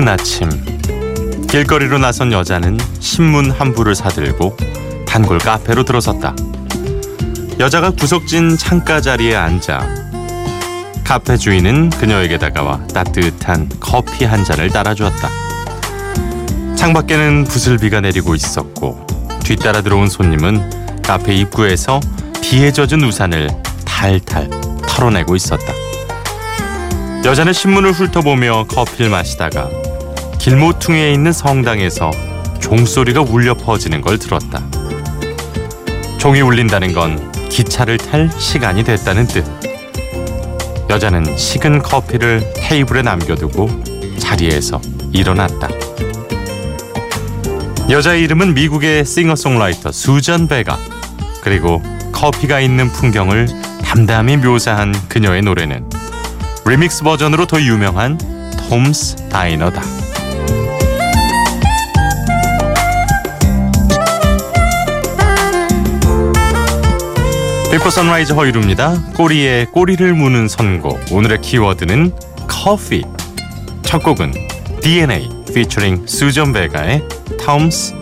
이른 아침 길거리로 나선 여자는 신문 한 부를 사들고 단골 카페로 들어섰다. 여자가 구석진 창가 자리에 앉아 카페 주인은 그녀에게 다가와 따뜻한 커피 한 잔을 따라주었다. 창밖에는 부슬비가 내리고 있었고 뒤따라 들어온 손님은 카페 입구에서 비에 젖은 우산을 탈탈 털어내고 있었다. 여자는 신문을 훑어보며 커피를 마시다가 길모퉁이에 있는 성당에서 종소리가 울려 퍼지는 걸 들었다. 종이 울린다는 건 기차를 탈 시간이 됐다는 뜻. 여자는 식은 커피를 테이블에 남겨두고 자리에서 일어났다. 여자의 이름은 미국의 싱어송라이터 수전 베가. 그리고 커피가 있는 풍경을 담담히 묘사한 그녀의 노래는 리믹스 버전으로 더 유명한 Tom's Diner다. Before Sunrise 허일후입니다. 꼬리에 꼬리를 무는 선곡. 오늘의 키워드는 커피. 첫 곡은 DNA featuring 수전 베가의 Tom's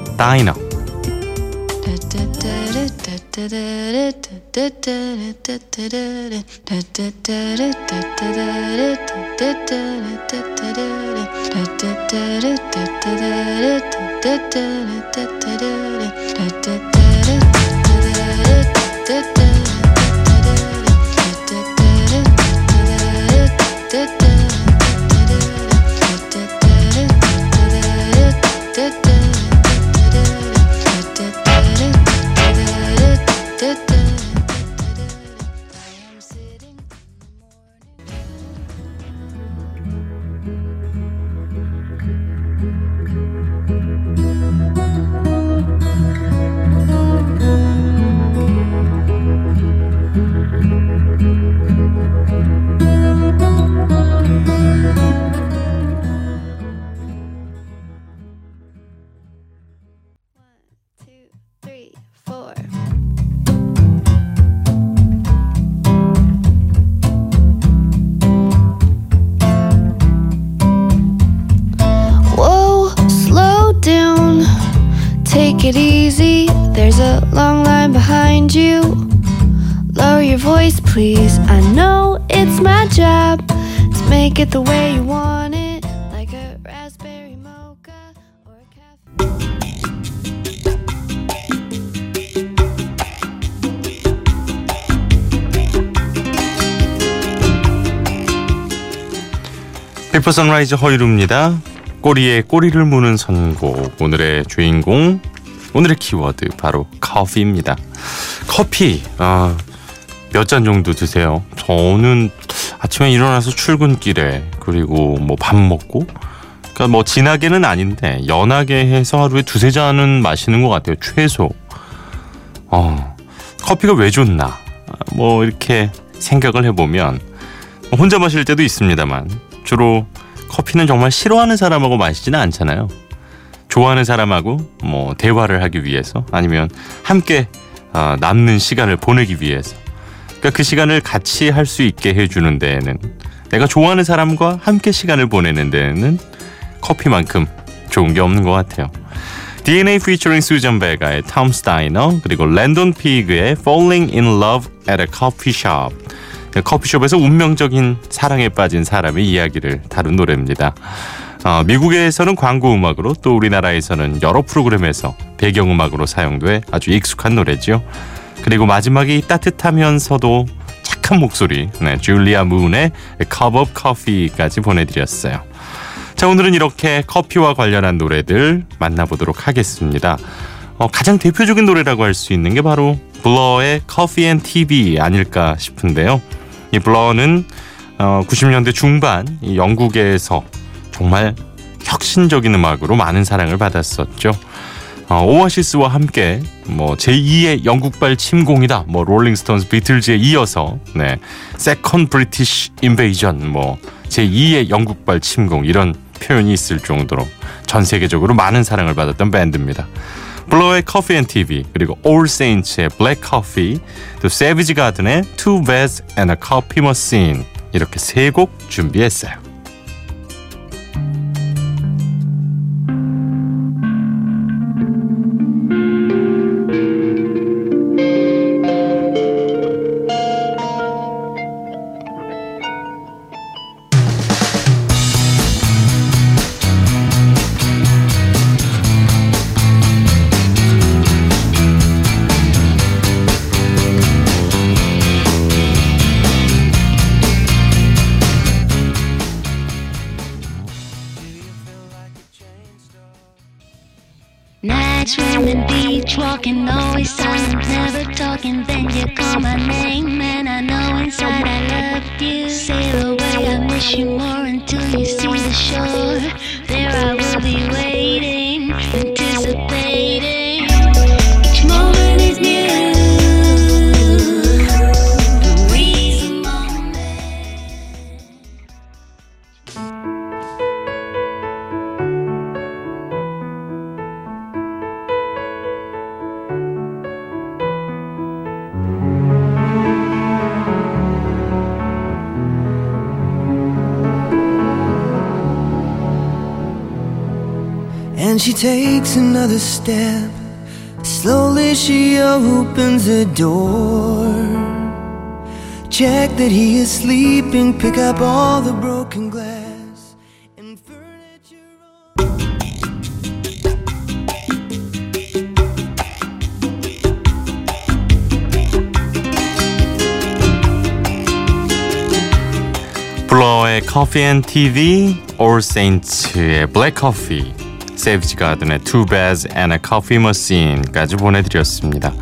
long line behind you. Lower your voice, please. I know it's my job to make it the way you want it, like a raspberry mocha or a cafe. 비포 선라이즈 허이루입니다. 꼬리에 꼬리를 무는 선곡. 오늘의 주인공, 오늘의 키워드 바로 커피입니다. 커피, 아, 몇 잔 정도 드세요? 저는 아침에 일어나서 출근길에 그리고 뭐 밥 먹고 그러니까 뭐 진하게는 아닌데 연하게 해서 하루에 두세 잔은 마시는 것 같아요. 최소. 어, 커피가 왜 좋나? 뭐 이렇게 생각을 해보면 혼자 마실 때도 있습니다만 주로 커피는 정말 싫어하는 사람하고 마시지는 않잖아요. 좋아하는 사람하고 뭐 대화를 하기 위해서 아니면 함께 어, 남는 시간을 보내기 위해서 그러니까 그 시간을 같이 할 수 있게 해주는 데에는 내가 좋아하는 사람과 함께 시간을 보내는 데에는 커피만큼 좋은 게 없는 것 같아요. DNA featuring 수전 베가의 톰 스타이너 그리고 랜돈 피그의 Falling in Love at a Coffee Shop 그 커피숍에서 운명적인 사랑에 빠진 사람의 이야기를 다룬 노래입니다. 어, 미국에서는 광고 음악으로 또 우리나라에서는 여러 프로그램에서 배경 음악으로 사용돼 아주 익숙한 노래죠. 그리고 마지막이 따뜻하면서도 착한 목소리, 네, 줄리아 문의 Cup of Coffee까지 보내드렸어요. 자 오늘은 이렇게 커피와 관련한 노래들 만나보도록 하겠습니다. 어, 가장 대표적인 노래라고 할 수 있는 게 바로 블러의 Coffee and TV 아닐까 싶은데요. 이 블러는 어, 90년대 중반 이 영국에서 정말 혁신적인 음악으로 많은 사랑을 받았었죠. 어, 오아시스와 함께 뭐 제2의 영국발 침공이다. 뭐 롤링스톤스 비틀즈에 이어서 네. Second British Invasion 뭐 제2의 영국발 침공 이런 표현이 있을 정도로 전 세계적으로 많은 사랑을 받았던 밴드입니다. 블러의 Coffee & TV 그리고 All Saints의 Black Coffee 또 세비지 가든의 Two Beds and 이렇게 세 곡 준비했어요. Walking, always silent, never talking. Then you call my name, and I know inside I loved you. Sail away, I miss you more until you see the shore. There I will be waiting, And she takes another step. Slowly she opens the door. Check that he is sleeping, pick up all the broken glass and furniture. on- 블러의 Coffee and TV, All Saints의 Black Coffee, 세이비지 가든의 Two Beds and a Coffee Machine까지 보내드렸습니다.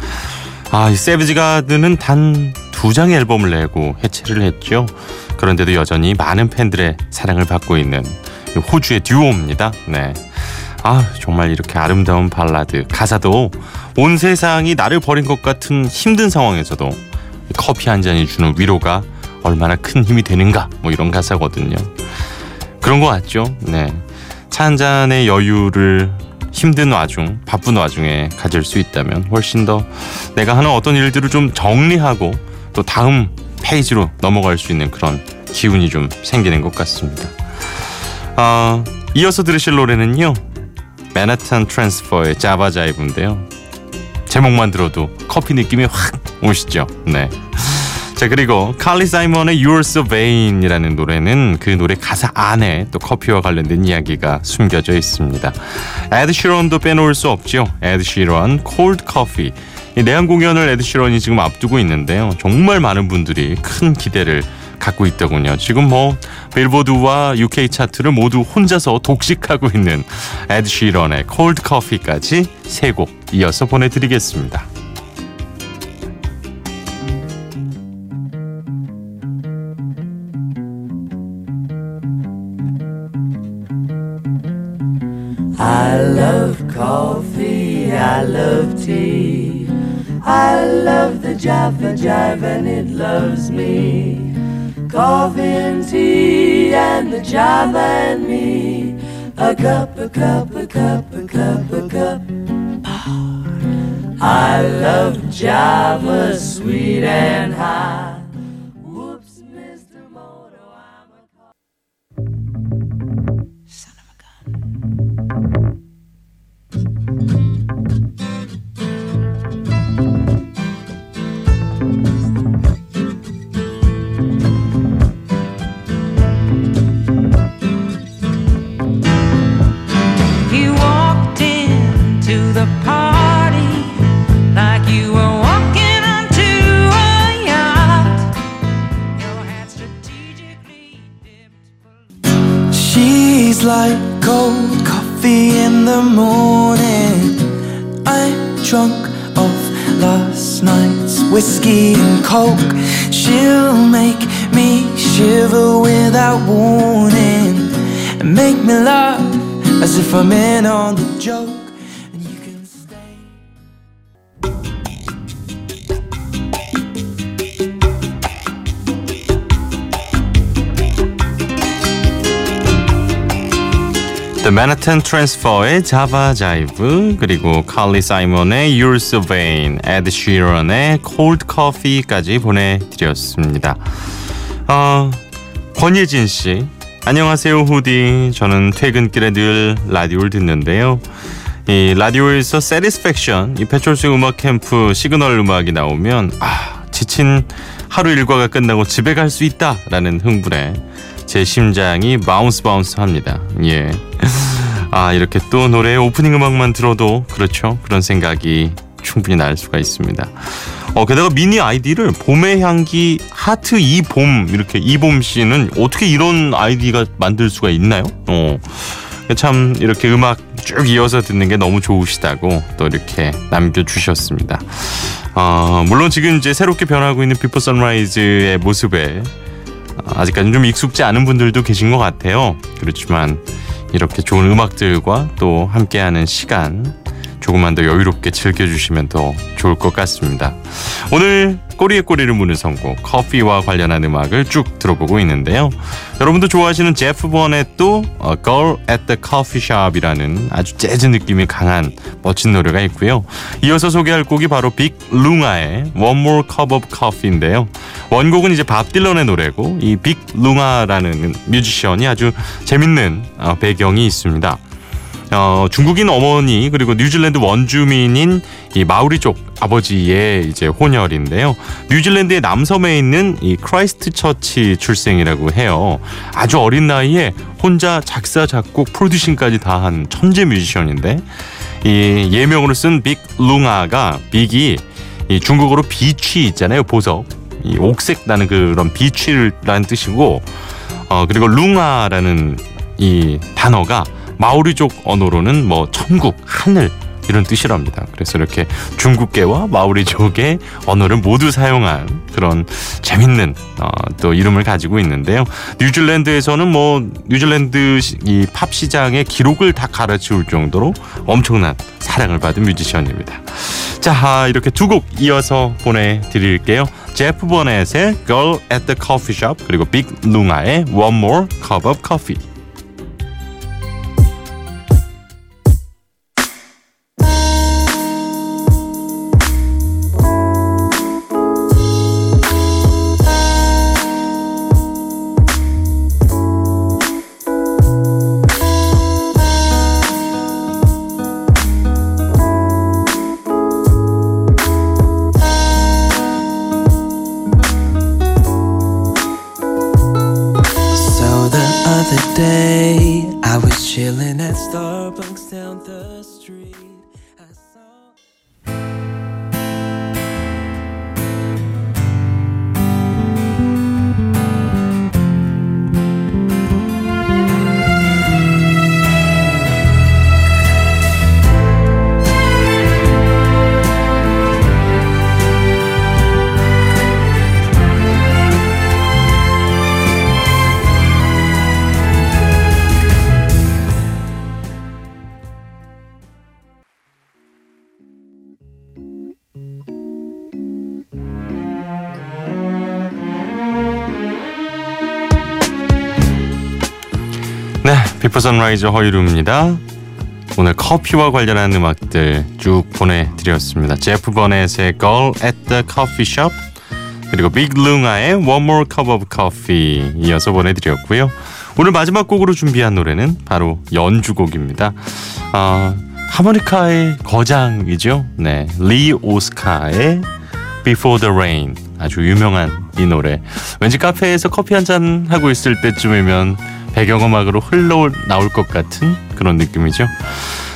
아, 이 세이비지 가든은 단 두 장의 앨범을 내고 해체를 했죠. 그런데도 여전히 많은 팬들의 사랑을 받고 있는 호주의 듀오입니다. 네. 아, 정말 이렇게 아름다운 발라드, 가사도 온 세상이 나를 버린 것 같은 힘든 상황에서도 커피 한 잔이 주는 위로가 얼마나 큰 힘이 되는가 뭐 이런 가사거든요. 그런 거 같죠. 네. 차 한 잔의 여유를 힘든 와중, 바쁜 와중에 가질 수 있다면 훨씬 더 내가 하는 어떤 일들을 좀 정리하고 또 다음 페이지로 넘어갈 수 있는 그런 기운이 좀 생기는 것 같습니다. 아, 이어서 들으실 노래는요. 맨하탄 트랜스퍼의 Java Jive인데요. 제목만 들어도 커피 느낌이 확 오시죠. 네. 자 그리고 칼리 사이먼의 You're So Vain이라는 노래는 그 노래 가사 안에 또 커피와 관련된 이야기가 숨겨져 있습니다. 에드 시런도 빼놓을 수 없죠. 에드 시런 Cold Coffee 이 내한 공연을 에드 시런이 지금 앞두고 있는데요. 정말 많은 분들이 큰 기대를 갖고 있더군요. 지금 뭐 빌보드와 UK 차트를 모두 혼자서 독식하고 있는 에드 시런의 Cold Coffee까지 세 곡 이어서 보내드리겠습니다. I love coffee, I love tea. I love the Java Jive and it loves me. Coffee and tea and the Java and me. A cup, a cup, a cup, a cup, a cup. I love Java, sweet and high. Like cold coffee in the morning. I'm drunk off last night's whiskey and coke. She'll make me shiver without warning and make me laugh as if I'm in on the joke. The Manhattan Transfer의 Java Jive 그리고 칼리 사이먼의 You're So Vain, 에드 시런의 Cold Coffee까지 보내드렸습니다. 어, 권예진 씨 안녕하세요 후디 저는 퇴근길에 늘 라디오를 듣는데요. 이 라디오에서 Satisfaction 이 배철수 음악 캠프 시그널 음악이 나오면 아 지친 하루 일과가 끝나고 집에 갈 수 있다라는 흥분에 제 심장이 bounce bounce 합니다. 예. 아, 이렇게 또 노래 오프닝 음악만 들어도 그렇죠. 그런 생각이 충분히 날 수가 있습니다. 어, 게다가 미니 아이디를 봄의 향기 하트 이봄 이렇게 이봄 씨는 어떻게 이런 아이디가 만들 수가 있나요? 어. 참 이렇게 음악 쭉 이어서 듣는 게 너무 좋으시다고 또 이렇게 남겨주셨습니다. 어, 물론 지금 이제 새롭게 변하고 있는 Before Sunrise의 모습에 아직까지 좀 익숙지 않은 분들도 계신 것 같아요. 그렇지만 이렇게 좋은 음악들과 또 함께하는 시간 조금만 더 여유롭게 즐겨주시면 더 좋을 것 같습니다. 오늘 꼬리에 꼬리를 무는 선곡 커피와 관련한 음악을 쭉 들어보고 있는데요. 여러분도 좋아하시는 제프 버넷도 어, Girl at the Coffee Shop이라는 아주 재즈 느낌이 강한 멋진 노래가 있고요. 이어서 소개할 곡이 바로 빅 룽아의 One More Cup of Coffee인데요. 원곡은 이제 밥 딜런의 노래고 이 빅 룽가라는 뮤지션이 아주 재밌는 어, 배경이 있습니다. 어, 중국인 어머니 그리고 뉴질랜드 원주민인 이 마우리족 아버지의 이제 혼혈인데요. 뉴질랜드의 남섬에 있는 이 크라이스트 처치 출생이라고 해요. 아주 어린 나이에 혼자 작사 작곡 producing까지 다 한 천재 뮤지션인데 이 예명으로 쓴 빅 룽가가 빅이 이 중국어로 비취 있잖아요 보석 이 옥색 나는 그런 비취라는 뜻이고 어 그리고 룽아라는 이 단어가 마오리족 언어로는 뭐 천국, 하늘 이런 뜻이랍니다. 그래서 이렇게 중국계와 마오리족의 언어를 모두 사용한 그런 재밌는 어, 또 이름을 가지고 있는데요. 뉴질랜드에서는 뭐 뉴질랜드 이 팝 시장의 기록을 다 갈아치울 정도로 엄청난 사랑을 받은 뮤지션입니다. 자 이렇게 두 곡 이어서 보내드릴게요. 제프 버넷의 Girl at the Coffee Shop 그리고 빅 룽아의 One More Cup of Coffee. Before Sunrise 허일후입니다. 오늘 커피와 관련한 음악들 쭉 보내드렸습니다. 제프 버넷의 Girl at the Coffee Shop 그리고 빅 룽가의 One More Cup of Coffee 이어서 보내드렸고요. 오늘 마지막 곡으로 준비한 노래는 바로 연주곡입니다. 어, 하모니카의 거장이죠. 네, 리 오스카의 Before the Rain 아주 유명한 이 노래. 왠지 카페에서 커피 한 잔 하고 있을 때쯤이면 배경음악으로 흘러 나올 것 같은 그런 느낌이죠.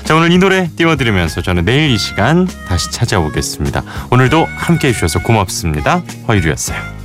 자 오늘 이 노래 띄워드리면서 저는 내일 이 시간 다시 찾아오겠습니다. 오늘도 함께 해 주셔서 고맙습니다. 허유리였어요.